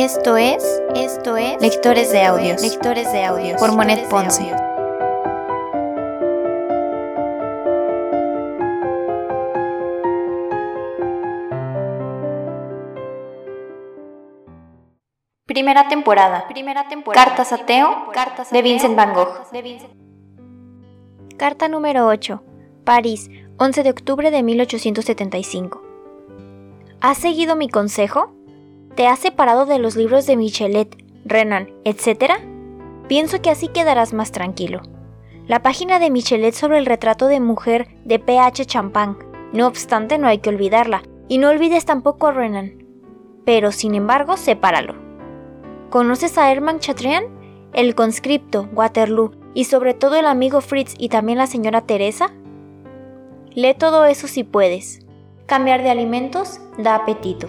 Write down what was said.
Esto es, esto es Lectores de Audios, Lectores de Audios por Monet Ponce. Primera temporada. Primera temporada. Cartas a Teo Cartas de Vincent Van Gogh. Carta número 8. París, 11 de octubre de 1875. ¿Has seguido mi consejo? ¿Te has separado de los libros de Michelet, Renan, etc.? Pienso que así quedarás más tranquilo. La página de Michelet sobre el retrato de mujer de P.H. Champagne. No obstante, no hay que olvidarla. Y no olvides tampoco a Renan. Pero, sin embargo, sepáralo. ¿Conoces a Hermann Chatrian? El conscripto, Waterloo y sobre todo el amigo Fritz y también la señora Teresa? Lee todo eso si puedes. Cambiar de alimentos da apetito.